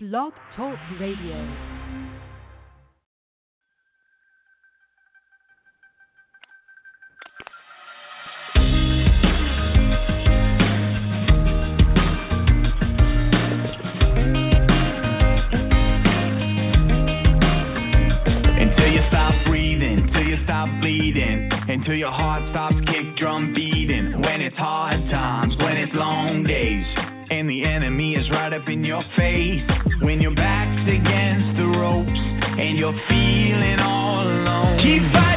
Blog Talk Radio. Until you stop breathing, till you stop bleeding, until your heart stops kick drum beating. When it's hard times, when it's long days, and the enemy is right up in your face. When your back's against the ropes and you're feeling all alone. Keep fighting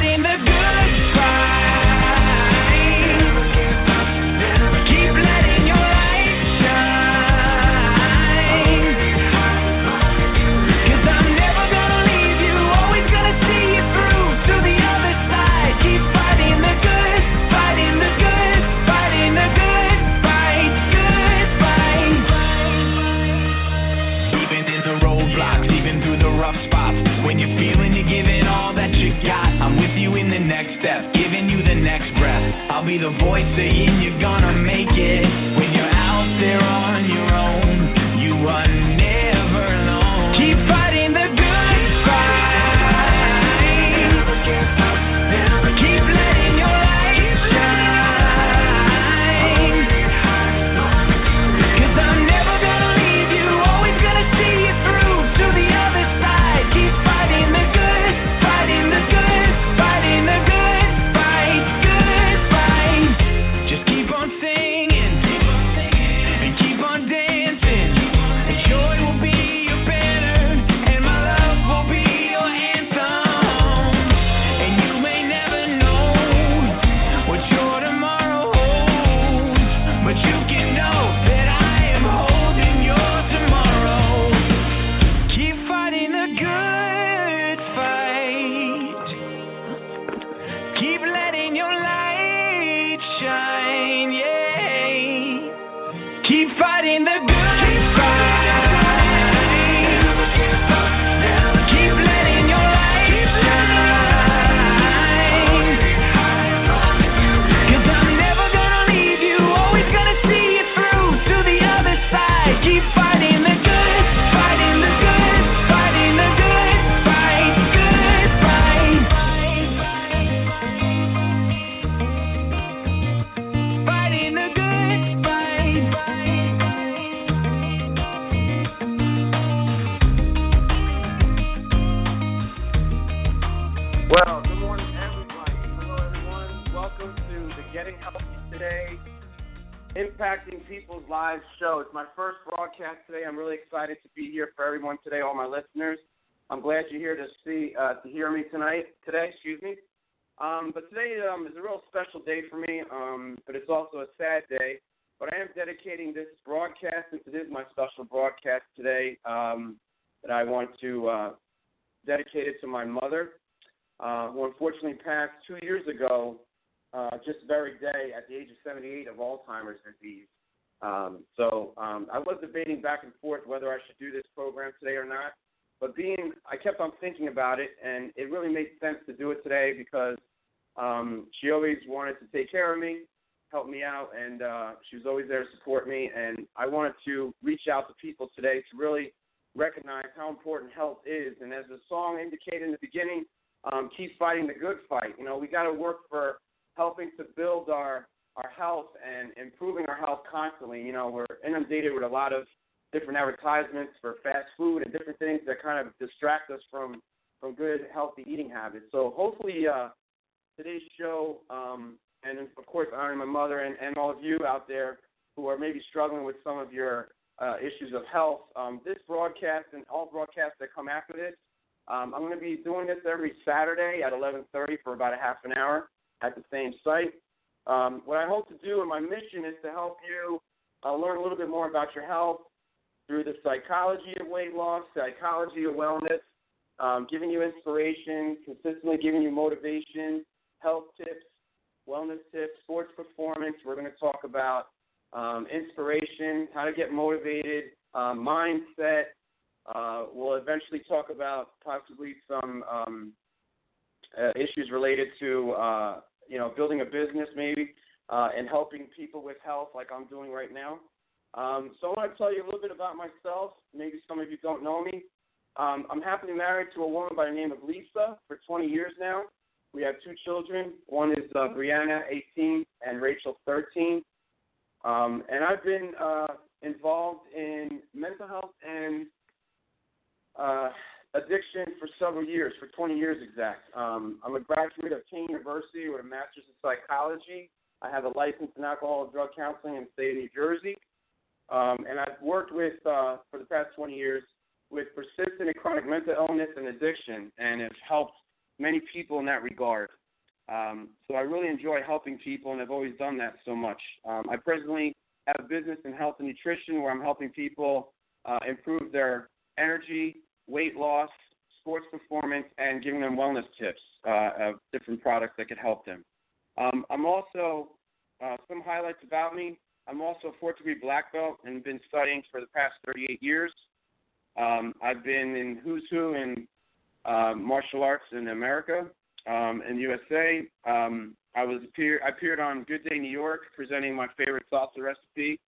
People's show. It's my first broadcast today. I'm really excited to be here for everyone today, all my listeners. I'm glad you're here to see, uh, to hear me tonight, today. Excuse me. Um, but today um, is a real special day for me, um, but it's also a sad day. But I am dedicating this broadcast, since it is my special broadcast today, um, that I want to uh, dedicate it to my mother uh, who unfortunately passed two years ago, uh, just very day at the age of 78 of Alzheimer's disease. Um, so um, I was debating back and forth whether I should do this program today or not. But being, I kept on thinking about it, and it really made sense to do it today because um, she always wanted to take care of me, help me out, and uh, she was always there to support me. And I wanted to reach out to people today to really recognize how important health is. And as the song indicated in the beginning, um, keep fighting the good fight. You know, we got to work for helping to build our our health and improving our health constantly. You know, we're inundated with a lot of different advertisements for fast food and different things that kind of distract us from from good healthy eating habits. So hopefully uh, today's show um, and of course honoring my mother and, and all of you out there who are maybe struggling with some of your uh, issues of health. Um, this broadcast and all broadcasts that come after this um, I'm going to be doing this every Saturday at 11:30 for about a half an hour at the same site. Um, what I hope to do, and my mission is to help you uh, learn a little bit more about your health through the psychology of weight loss, psychology of wellness, um, giving you inspiration, consistently giving you motivation, health tips, wellness tips, sports performance. We're going to talk about um, inspiration, how to get motivated, uh, mindset. Uh, we'll eventually talk about possibly some um, uh, issues related to uh, you know building a business maybe uh, and helping people with health like I'm doing right now. Um, so I want to tell you a little bit about myself. Maybe some of you don't know me. Um, I'm happily married to a woman by the name of Lisa for 20 years now. We have two children. One is uh, Brianna, 18, and Rachel, 13. Um, and I've been uh, involved in mental health and uh, addiction for several years, for 20 years exact. Um, I'm a graduate of King University with a master's in psychology. I have a license in alcohol and drug counseling in the state of New Jersey. Um, and I've worked with, uh, for the past 20 years, with persistent and chronic mental illness and addiction, and have helped many people in that regard. Um, so I really enjoy helping people, and I've always done that so much. Um, I presently have a business in health and nutrition where I'm helping people uh, improve their energy, weight loss, sports performance, and giving them wellness tips uh, of different products that could help them. Um, I'm also, uh, some highlights about me, I'm also a fourth degree black belt and been studying for the past 38 years. Um, I've been in who's who in uh, martial arts in America, um, in USA. Um, I was appear, I appeared on Good Day New York presenting my favorite salsa recipe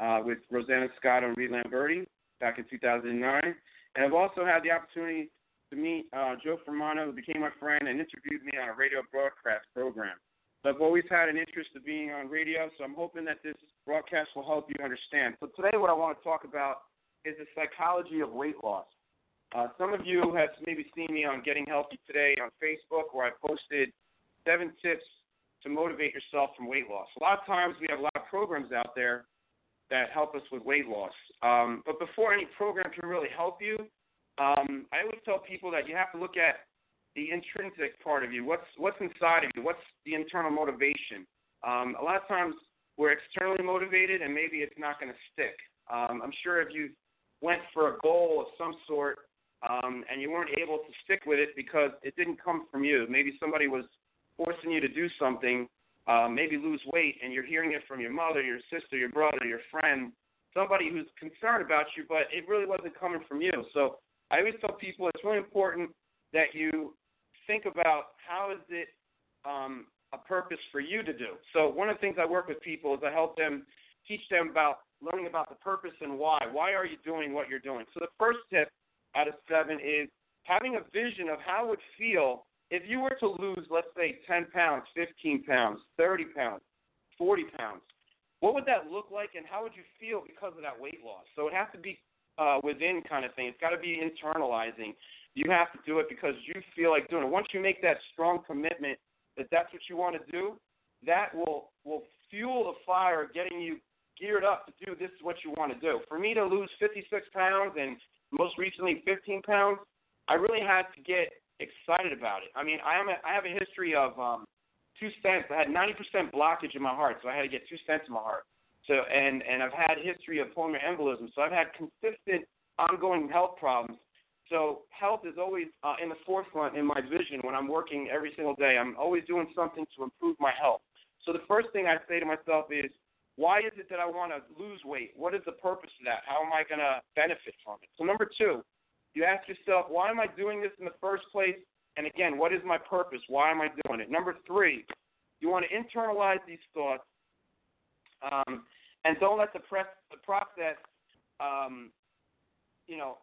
uh, with Rosanna Scotto and Reed Lamberti back in 2009. And I've also had the opportunity to meet uh, Joe Fermano, who became my friend and interviewed me on a radio broadcast program. So I've always had an interest in being on radio, so I'm hoping that this broadcast will help you understand. So today, what I want to talk about is the psychology of weight loss. Uh, some of you have maybe seen me on Getting Healthy Today on Facebook, where I posted seven tips to motivate yourself from weight loss. A lot of times we have a lot of programs out there that help us with weight loss. Um, but before any program can really help you, um, I always tell people that you have to look at the intrinsic part of you. What's what's inside of you? What's the internal motivation? Um, a lot of times we're externally motivated, and maybe it's not going to stick. Um, I'm sure if you went for a goal of some sort um, and you weren't able to stick with it because it didn't come from you, maybe somebody was forcing you to do something, uh, maybe lose weight, and you're hearing it from your mother, your sister, your brother, your friend, somebody who's concerned about you, but it really wasn't coming from you. So I always tell people it's really important that you think about how is it um, a purpose for you to do. So one of the things I work with people is I help them teach them about learning about the purpose and why. Why are you doing what you're doing? So the first tip out of seven is having a vision of how it would feel if you were to lose, let's say, 10 pounds, 15 pounds, 30 pounds, 40 pounds. What would that look like, and how would you feel because of that weight loss? So it has to be uh, within kind of thing. It's got to be internalizing. You have to do it because you feel like doing it. Once you make that strong commitment that that's what you want to do, that will will fuel the fire, getting you geared up to do this is what you want to do. For me to lose 56 pounds and most recently 15 pounds, I really had to get excited about it. I mean, I am a, I have a history of um, two stents. I had 90% blockage in my heart, so I had to get two stents in my heart. So and and I've had history of pulmonary embolism, so I've had consistent ongoing health problems. So health is always uh, in the forefront in my vision when I'm working every single day. I'm always doing something to improve my health. So the first thing I say to myself is, why is it that I want to lose weight? What is the purpose of that? How am I going to benefit from it? So number two, you ask yourself, why am I doing this in the first place? And again, what is my purpose? Why am I doing it? Number three, you want to internalize these thoughts um, and don't let the, press, the process, um, you know,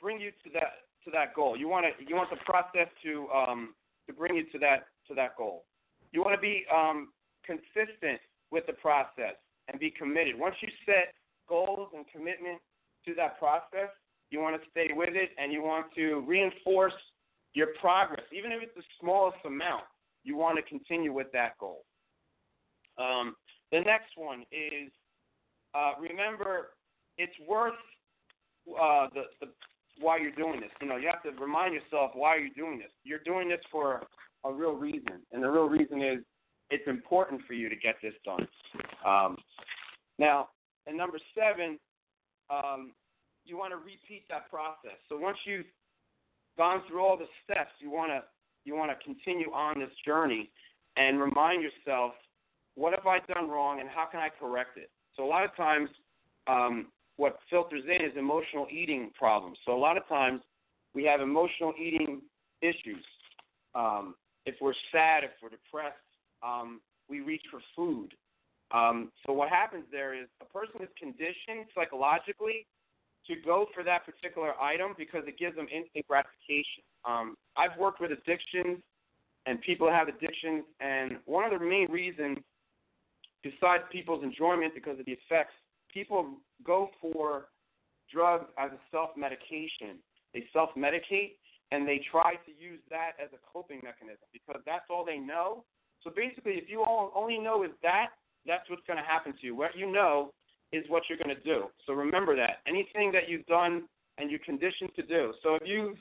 bring you to that to that goal. You want to you want the process to um, to bring you to that to that goal. You want to be um, consistent with the process and be committed. Once you set goals and commitment to that process, you want to stay with it and you want to reinforce your progress, even if it's the smallest amount. You want to continue with that goal. Um, the next one is uh, remember it's worth uh, the, the why you're doing this. You know, you have to remind yourself why you're doing this. You're doing this for a real reason, and the real reason is it's important for you to get this done. Um, now, and number seven, um, you want to repeat that process. So once you've gone through all the steps, you want to you want to continue on this journey and remind yourself, what have I done wrong, and how can I correct it? So a lot of times, um, what filters in is emotional eating problems. So a lot of times, we have emotional eating issues. Um, if we're sad, if we're depressed, um, we reach for food. Um, so what happens there is a person is conditioned psychologically to go for that particular item because it gives them instant gratification. Um, I've worked with addictions and people have addictions, and one of the main reasons, besides people's enjoyment because of the effects, people go for drugs as a self medication. They self medicate and they try to use that as a coping mechanism because that's all they know. So basically, if you all only know is that, that's what's going to happen to you. What you know is what you're going to do. So remember that. Anything that you've done and you're conditioned to do. So if you've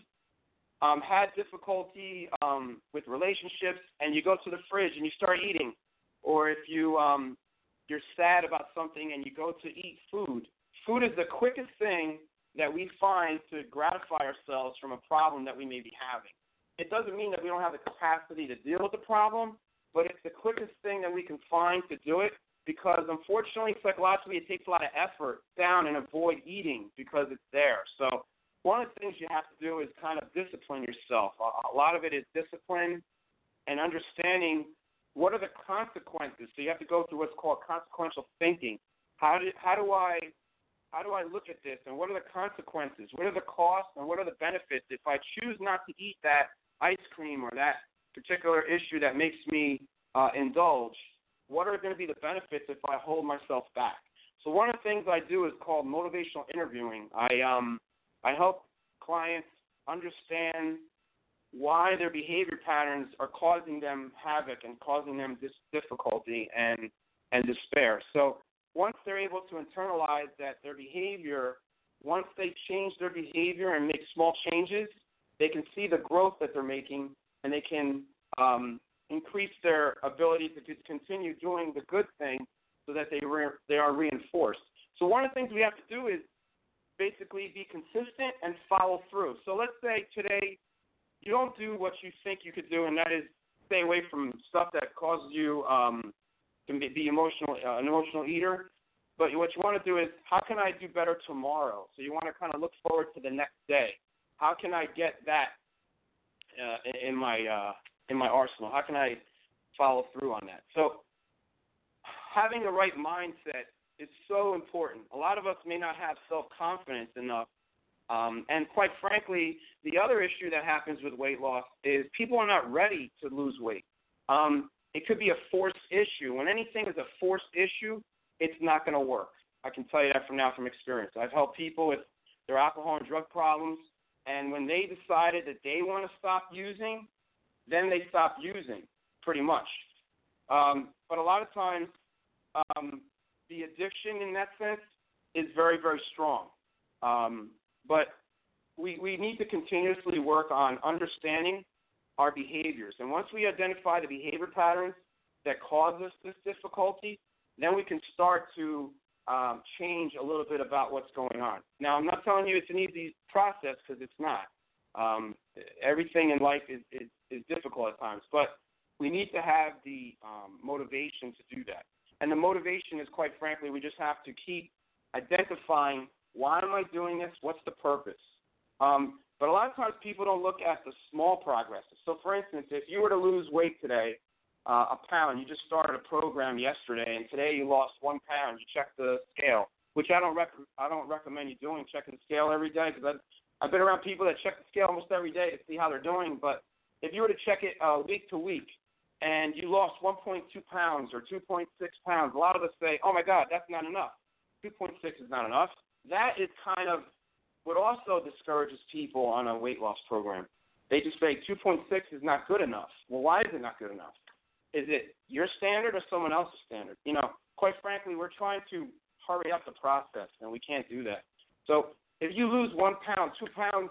um, had difficulty um, with relationships and you go to the fridge and you start eating, or if you um, you're sad about something and you go to eat food, food is the quickest thing that we find to gratify ourselves from a problem that we may be having. It doesn't mean that we don't have the capacity to deal with the problem, but it's the quickest thing that we can find to do it because unfortunately psychologically it takes a lot of effort down and avoid eating because it's there. So one of the things you have to do is kind of discipline yourself. A lot of it is discipline and understanding what are the consequences. So you have to go through what's called consequential thinking. How do how do I how do I look at this and what are the consequences? What are the costs and what are the benefits if I choose not to eat that ice cream or that particular issue that makes me uh, indulge? What are going to be the benefits if I hold myself back? So one of the things I do is called motivational interviewing. I um I help clients understand why their behavior patterns are causing them havoc and causing them dis- difficulty and and despair. So once they're able to internalize that their behavior, once they change their behavior and make small changes, they can see the growth that they're making and they can um, increase their ability to just continue doing the good thing so that they re- they are reinforced. So one of the things we have to do is basically be consistent and follow through. So let's say today you don't do what you think you could do, and that is stay away from stuff that causes you um, to be emotional, uh, an emotional eater. But what you want to do is, how can I do better tomorrow? So you want to kind of look forward to the next day. How can I get that uh, in my uh, in my arsenal? How can I follow through on that? So having the right mindset is so important. A lot of us may not have self confidence enough. Um, and quite frankly, the other issue that happens with weight loss is people are not ready to lose weight. Um, it could be a forced issue. When anything is a forced issue, it's not going to work. I can tell you that from now from experience. I've helped people with their alcohol and drug problems, and when they decided that they want to stop using, then they stop using, pretty much. Um, but a lot of times, um, the addiction in that sense is very, very strong. Um, but we, we need to continuously work on understanding our behaviors. And once we identify the behavior patterns that cause us this difficulty, then we can start to um, change a little bit about what's going on. Now, I'm not telling you it's an easy process because it's not. Um, everything in life is, is, is difficult at times, but we need to have the um, motivation to do that. And the motivation is, quite frankly, we just have to keep identifying why am I doing this? What's the purpose? Um, but a lot of times people don't look at the small progresses. So, for instance, if you were to lose weight today, uh, a pound, you just started a program yesterday, and today you lost one pound. You check the scale, which I don't rec- I don't recommend you doing checking the scale every day because I've, I've been around people that check the scale almost every day to see how they're doing. But if you were to check it uh, week to week, and you lost 1.2 pounds or 2.6 pounds, a lot of us say, "Oh my God, that's not enough. 2.6 is not enough." That is kind of what also discourages people on a weight loss program. They just say 2.6 is not good enough. Well, why is it not good enough? Is it your standard or someone else's standard? You know, quite frankly, we're trying to hurry up the process, and we can't do that. So if you lose one pound, two pounds,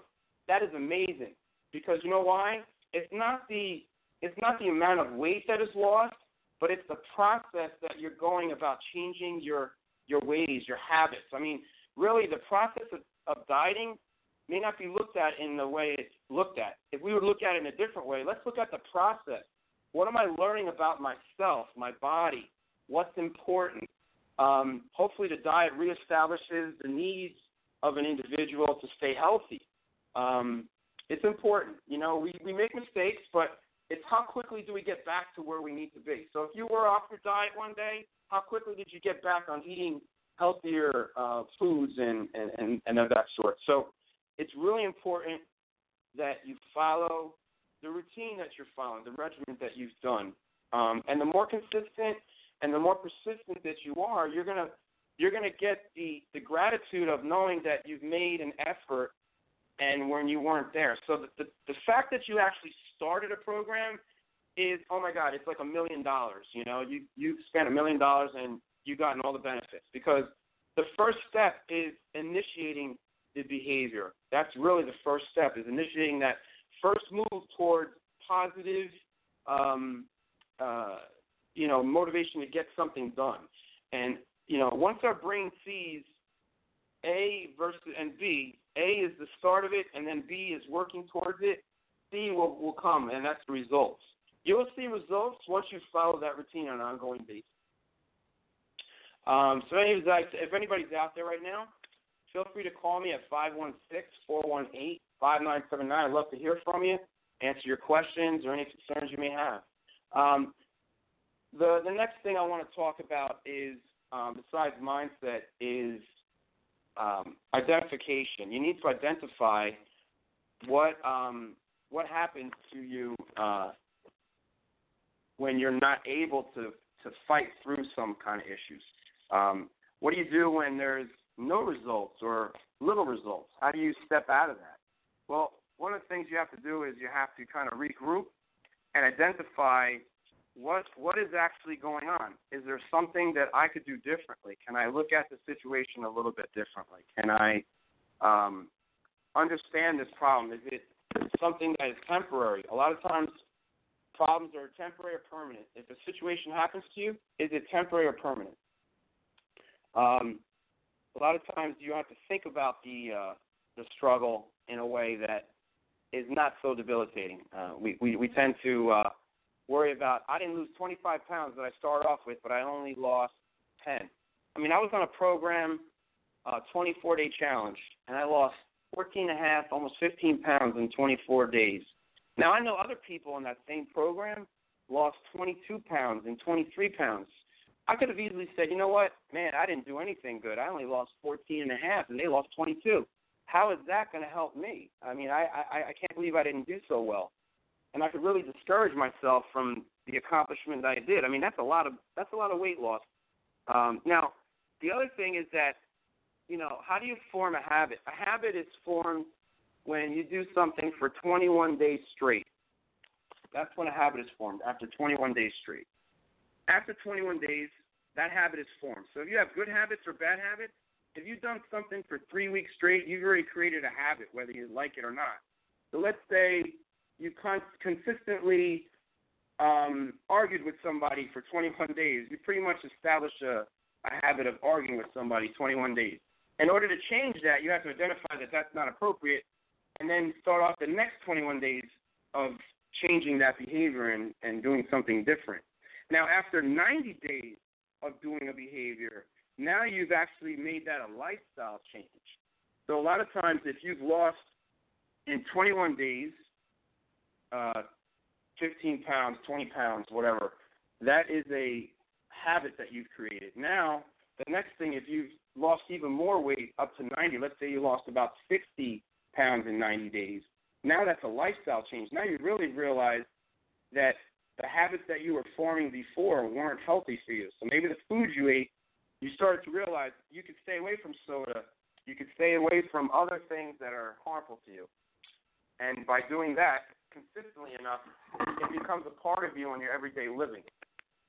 that is amazing because you know why? It's not the it's not the amount of weight that is lost, but it's the process that you're going about changing your your ways, your habits. I mean, really, the process of of dieting may not be looked at in the way it's looked at. If we would look at it in a different way, let's look at the process. What am I learning about myself, my body? What's important? Um, hopefully, the diet reestablishes the needs of an individual to stay healthy. Um, it's important. You know, we, we make mistakes, but it's how quickly do we get back to where we need to be. So if you were off your diet one day, how quickly did you get back on eating healthier uh, foods and, and, and, and of that sort? So it's really important that you follow the routine that you're following, the regimen that you've done. Um, and the more consistent and the more persistent that you are, you're gonna you're gonna get the the gratitude of knowing that you've made an effort and when you weren't there. So the the, the fact that you actually started a program is oh my god, it's like a million dollars. You know, you you spent a million dollars and you've gotten all the benefits because the first step is initiating the behavior. That's really the first step is initiating that first move towards positive, um, uh, you know, motivation to get something done. And you know, once our brain sees A versus and B, A is the start of it, and then B is working towards it. C will will come, and that's the results. You will see results once you follow that routine on an ongoing basis. Um, so, if anybody's out there right now, feel free to call me at 516-418-5979. I'd love to hear from you, answer your questions or any concerns you may have. Um, the the next thing I want to talk about is um, besides mindset is um, identification. You need to identify what um, what happens to you uh, when you're not able to to fight through some kind of issues. Um, what do you do when there's no results or little results? How do you step out of that? Well, one of the things you have to do is you have to kind of regroup and identify what what is actually going on. Is there something that I could do differently? Can I look at the situation a little bit differently? Can I um, understand this problem? Is it something that is temporary? A lot of times, problems are temporary or permanent. If a situation happens to you, is it temporary or permanent? Um, a lot of times, you have to think about the uh, the struggle in a way that is not so debilitating. Uh, we, we we tend to uh, worry about. I didn't lose 25 pounds that I started off with, but I only lost 10. I mean, I was on a program, uh, 24 day challenge, and I lost 14 and a half, almost 15 pounds in 24 days. Now I know other people in that same program lost 22 pounds and 23 pounds. I could have easily said, you know what, man, I didn't do anything good. I only lost 14 and a half, and they lost 22. How is that going to help me? I mean, I, I I can't believe I didn't do so well, and I could really discourage myself from the accomplishment that I did. I mean, that's a lot of that's a lot of weight loss. Um, now, the other thing is that, you know, how do you form a habit? A habit is formed when you do something for 21 days straight. That's when a habit is formed after 21 days straight. After 21 days, that habit is formed. So if you have good habits or bad habits, if you've done something for three weeks straight, you've already created a habit, whether you like it or not. So let's say you con- consistently um, argued with somebody for 21 days. You pretty much established a, a habit of arguing with somebody 21 days. In order to change that, you have to identify that that's not appropriate, and then start off the next 21 days of changing that behavior and, and doing something different. Now, after 90 days of doing a behavior, now you've actually made that a lifestyle change. So a lot of times, if you've lost in 21 days, uh, 15 pounds, 20 pounds, whatever, that is a habit that you've created. Now, the next thing, if you've lost even more weight up to 90, let's say you lost about 60 pounds in 90 days, now that's a lifestyle change. Now you really realize that the habits that you were forming before weren't healthy for you. So maybe the foods you ate, you started to realize you could stay away from soda, you could stay away from other things that are harmful to you. And by doing that consistently enough, it becomes a part of you in your everyday living.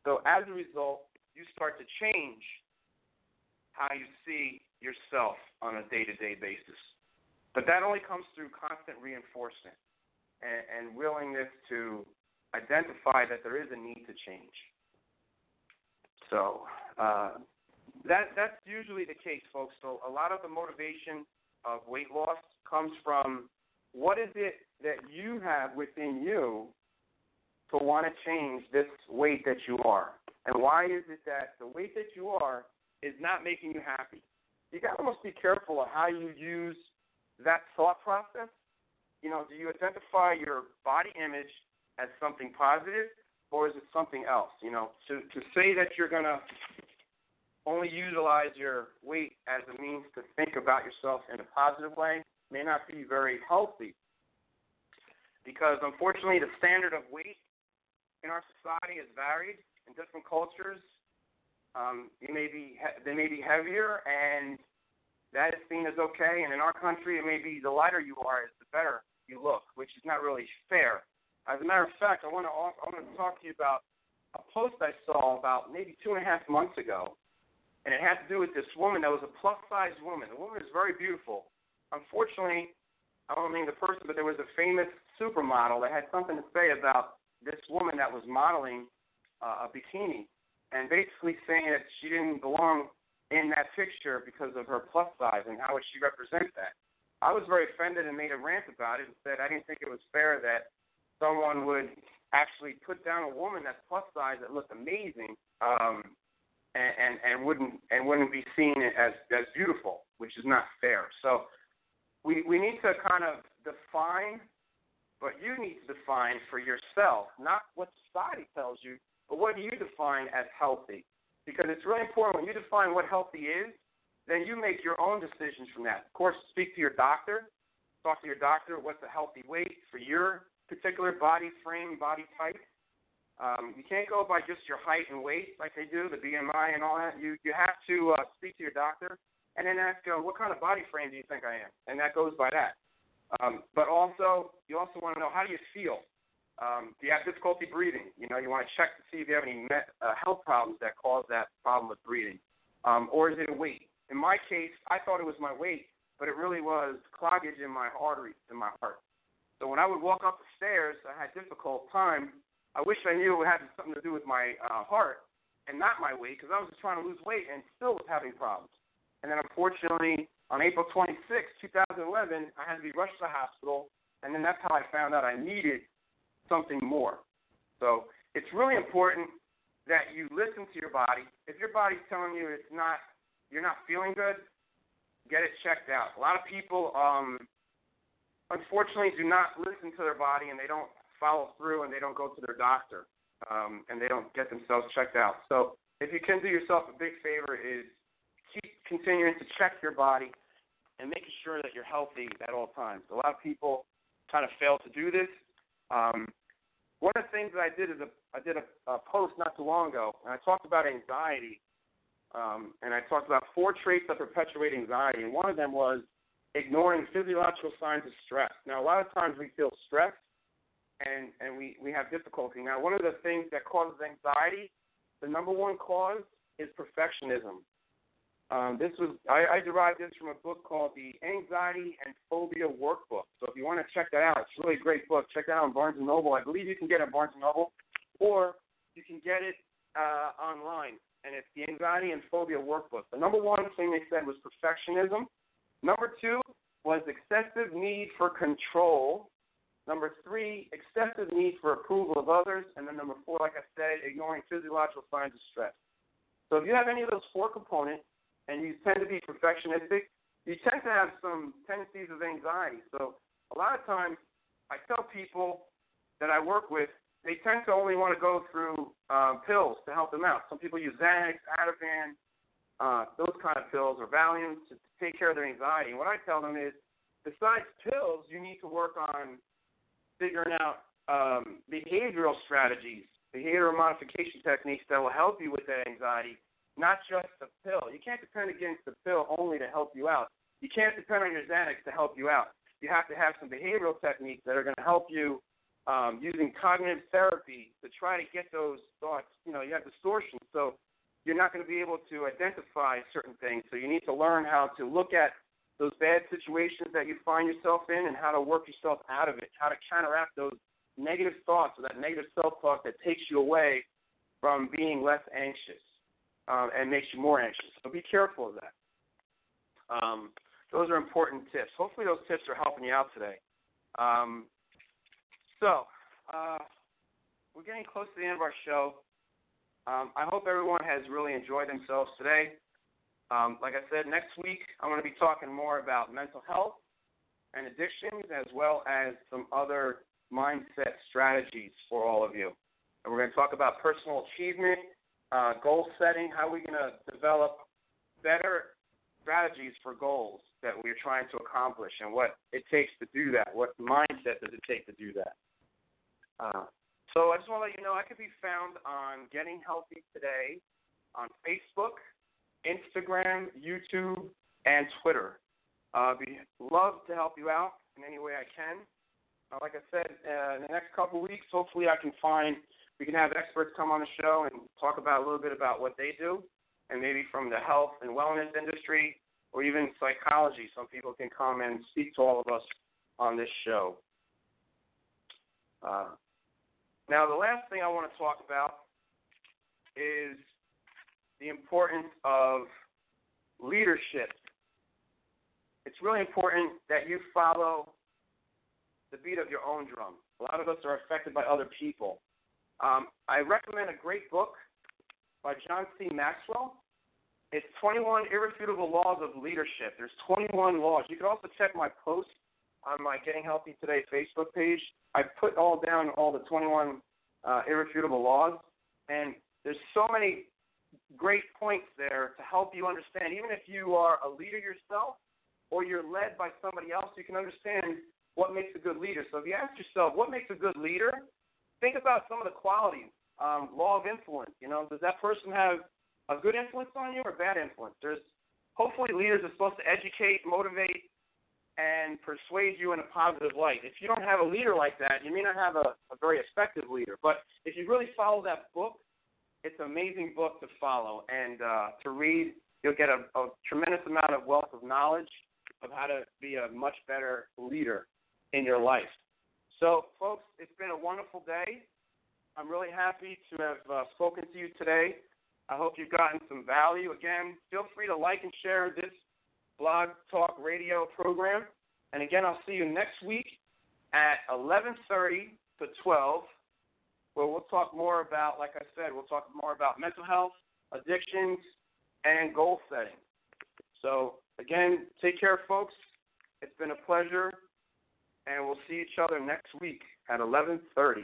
So as a result, you start to change how you see yourself on a day to day basis. But that only comes through constant reinforcement and, and willingness to identify that there is a need to change. So uh, that that's usually the case, folks. So a lot of the motivation of weight loss comes from what is it that you have within you to want to change this weight that you are, and why is it that the weight that you are is not making you happy? You got to almost be careful of how you use that thought process. You know, do you identify your body image as something positive, or is it something else? You know, to to say that you're gonna only utilize your weight as a means to think about yourself in a positive way may not be very healthy. Because unfortunately, the standard of weight in our society is varied in different cultures. Um, you may be they may be heavier, and that is seen as okay. And in our country, it may be the lighter you are, is the better you look, which is not really fair. As a matter of fact, I want to I want to talk to you about a post I saw about maybe two and a half months ago, and it had to do with this woman that was a plus size woman. The woman is very beautiful. Unfortunately, I don't name the person, but there was a famous supermodel that had something to say about this woman that was modeling uh, a bikini, and basically saying that she didn't belong in that picture because of her plus size and how would she represent that. I was very offended and made a rant about it and said I didn't think it was fair that someone would actually put down a woman that's plus size that looked amazing um, and, and and wouldn't and wouldn't be seen as as beautiful, which is not fair. So we we need to kind of define, but you need to define for yourself, not what society tells you, but what you define as healthy? Because it's really important when you define what healthy is, then you make your own decisions from that. Of course, speak to your doctor. Talk to your doctor. What's a healthy weight for your particular body frame, body type? Um, you can't go by just your height and weight like they do, the BMI and all that. You you have to uh, speak to your doctor and then ask, uh, what kind of body frame do you think I am? And that goes by that. Um, but also, you also want to know how do you feel? Um, do you have difficulty breathing? You know, you want to check to see if you have any met, uh, health problems that cause that problem with breathing. Um, or is it a weight? In my case, I thought it was my weight, but it really was cloggage in my arteries, in my heart. So when I would walk up the stairs, I had difficult time. I wish I knew it had something to do with my uh, heart and not my weight because I was just trying to lose weight and still was having problems. And then unfortunately, on April 26, 2011, I had to be rushed to the hospital, and then that's how I found out I needed something more. So it's really important that you listen to your body. If your body's telling you it's not, you're not feeling good, get it checked out. A lot of people, um, unfortunately, do not listen to their body and they don't follow through and they don't go to their doctor um, and they don't get themselves checked out. So if you can do yourself a big favor is keep continuing to check your body and making sure that you're healthy at all times. A lot of people kind of fail to do this. Um, one of the things that I did is a, I did a, a post not too long ago, and I talked about anxiety, um, and I talked about four traits that perpetuate anxiety, and one of them was ignoring physiological signs of stress. Now, a lot of times we feel stressed, and and we we have difficulty. Now, one of the things that causes anxiety, the number one cause is perfectionism. Um, this was I, I derived this from a book called the Anxiety and Phobia Workbook. So if you want to check that out, it's a really great book. Check that out on Barnes and Noble. I believe you can get it at Barnes and Noble, or you can get it uh, online. And it's the Anxiety and Phobia Workbook. The number one thing they said was perfectionism. Number two was excessive need for control. Number three, excessive need for approval of others. And then number four, like I said, ignoring physiological signs of stress. So if you have any of those four components, and you tend to be perfectionistic, you tend to have some tendencies of anxiety. So a lot of times, I tell people that I work with, they tend to only want to go through uh, pills to help them out. Some people use Xanax, Ativan, uh, those kind of pills, or Valium to take care of their anxiety. And what I tell them is, besides pills, you need to work on figuring out um, behavioral strategies, behavioral modification techniques that will help you with that anxiety not just the pill. You can't depend against the pill only to help you out. You can't depend on your Xanax to help you out. You have to have some behavioral techniques that are going to help you um, using cognitive therapy to try to get those thoughts. You know, you have distortion, so you're not going to be able to identify certain things. So you need to learn how to look at those bad situations that you find yourself in and how to work yourself out of it, how to counteract those negative thoughts or that negative self-talk that takes you away from being less anxious um, and makes you more anxious. So be careful of that. Um, those are important tips. Hopefully, those tips are helping you out today. Um, so, uh, we're getting close to the end of our show. Um, I hope everyone has really enjoyed themselves today. Um, like I said, next week I'm going to be talking more about mental health and addictions, as well as some other mindset strategies for all of you. And we're going to talk about personal achievement, uh, goal setting, how are we're going to develop better strategies for goals that we're trying to accomplish and what it takes to do that. What mindset does it take to do that? Uh, so I just want to let you know I can be found on Getting Healthy Today on Facebook, Instagram, YouTube, and Twitter. Uh, be love to help you out in any way I can. Uh, like I said, uh, in the next couple of weeks, hopefully I can find we can have experts come on the show and talk about a little bit about what they do, and maybe from the health and wellness industry or even psychology. Some people can come and speak to all of us on this show. Uh, now, the last thing I want to talk about is the importance of leadership. It's really important that you follow the beat of your own drum. A lot of us are affected by other people. Um, I recommend a great book by John C. Maxwell. It's 21 Irrefutable Laws of Leadership. There's 21 laws. You can also check my post on my Getting Healthy Today Facebook page. I put all down all the 21 uh, irrefutable laws, and there's so many great points there to help you understand. Even if you are a leader yourself or you're led by somebody else, you can understand what makes a good leader. So if you ask yourself, what makes a good leader? Think about some of the qualities. Um, law of influence. You know, does that person have a good influence on you or bad influence? There's hopefully leaders are supposed to educate, motivate, and persuade you in a positive light. If you don't have a leader like that, you may not have a, a very effective leader. But if you really follow that book, it's an amazing book to follow and uh, to read. You'll get a, a tremendous amount of wealth of knowledge of how to be a much better leader in your life. So, folks, it's been a wonderful day. I'm really happy to have uh, spoken to you today. I hope you've gotten some value. Again, feel free to like and share this blog talk radio program. And again, I'll see you next week at 11:30 to 12, where we'll talk more about, like I said, we'll talk more about mental health, addictions, and goal setting. So again, take care, folks. It's been a pleasure and we'll see each other next week at 11:30.